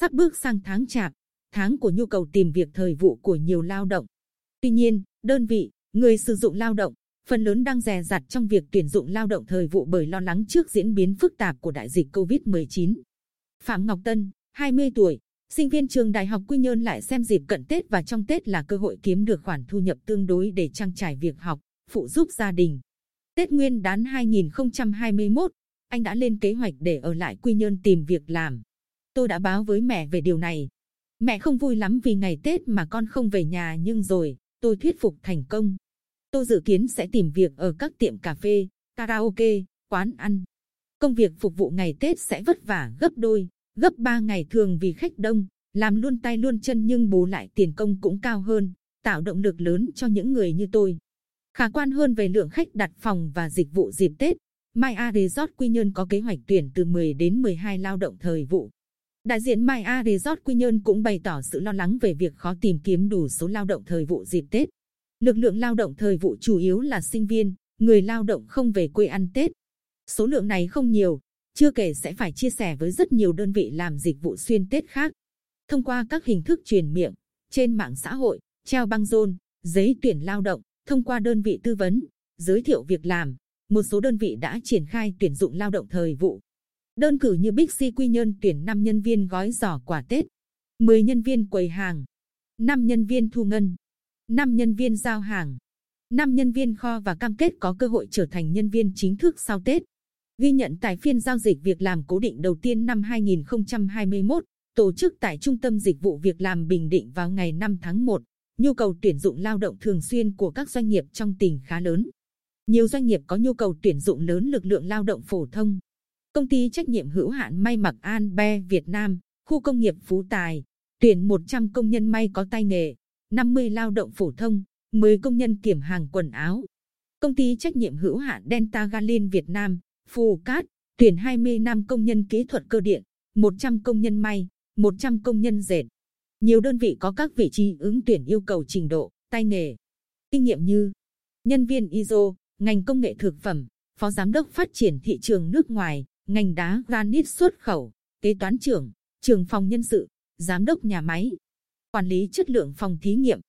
sắp bước sang tháng chạp, tháng của nhu cầu tìm việc thời vụ của nhiều lao động. Tuy nhiên, đơn vị, người sử dụng lao động, phần lớn đang dè dặt trong việc tuyển dụng lao động thời vụ bởi lo lắng trước diễn biến phức tạp của đại dịch COVID-19. Phạm Ngọc Tân, 20 tuổi, sinh viên trường Đại học Quy Nhơn lại xem dịp cận Tết và trong Tết là cơ hội kiếm được khoản thu nhập tương đối để trang trải việc học, phụ giúp gia đình. Tết Nguyên đán 2021, anh đã lên kế hoạch để ở lại Quy Nhơn tìm việc làm. Tôi đã báo với mẹ về điều này. Mẹ không vui lắm vì ngày Tết mà con không về nhà nhưng rồi, tôi thuyết phục thành công. Tôi dự kiến sẽ tìm việc ở các tiệm cà phê, karaoke, quán ăn. Công việc phục vụ ngày Tết sẽ vất vả gấp đôi, gấp ba ngày thường vì khách đông, làm luôn tay luôn chân nhưng bù lại tiền công cũng cao hơn, tạo động lực lớn cho những người như tôi. Khả quan hơn về lượng khách đặt phòng và dịch vụ dịp Tết, mai a Resort Quy Nhơn có kế hoạch tuyển từ 10 đến 12 lao động thời vụ. Đại diện Maya Resort Quy Nhơn cũng bày tỏ sự lo lắng về việc khó tìm kiếm đủ số lao động thời vụ dịp Tết. Lực lượng lao động thời vụ chủ yếu là sinh viên, người lao động không về quê ăn Tết. Số lượng này không nhiều, chưa kể sẽ phải chia sẻ với rất nhiều đơn vị làm dịch vụ xuyên Tết khác. Thông qua các hình thức truyền miệng, trên mạng xã hội, treo băng rôn, giấy tuyển lao động, thông qua đơn vị tư vấn, giới thiệu việc làm, một số đơn vị đã triển khai tuyển dụng lao động thời vụ. Đơn cử như Big C Quy Nhơn tuyển 5 nhân viên gói giỏ quà Tết, 10 nhân viên quầy hàng, 5 nhân viên thu ngân, 5 nhân viên giao hàng, 5 nhân viên kho và cam kết có cơ hội trở thành nhân viên chính thức sau Tết. Ghi nhận tại phiên giao dịch việc làm cố định đầu tiên năm 2021, tổ chức tại Trung tâm Dịch vụ Việc làm Bình Định vào ngày 5 tháng 1, nhu cầu tuyển dụng lao động thường xuyên của các doanh nghiệp trong tỉnh khá lớn. Nhiều doanh nghiệp có nhu cầu tuyển dụng lớn lực lượng lao động phổ thông. Công ty trách nhiệm hữu hạn may mặc An Be Việt Nam, khu công nghiệp Phú Tài, tuyển 100 công nhân may có tay nghề, 50 lao động phổ thông, 10 công nhân kiểm hàng quần áo. Công ty trách nhiệm hữu hạn Delta Galin Việt Nam, Phù Cát, tuyển 20 nam công nhân kỹ thuật cơ điện, 100 công nhân may, 100 công nhân dệt. Nhiều đơn vị có các vị trí ứng tuyển yêu cầu trình độ, tay nghề, kinh nghiệm như nhân viên ISO, ngành công nghệ thực phẩm, phó giám đốc phát triển thị trường nước ngoài, ngành đá granite xuất khẩu, kế toán trưởng, trưởng phòng nhân sự, giám đốc nhà máy, quản lý chất lượng phòng thí nghiệm,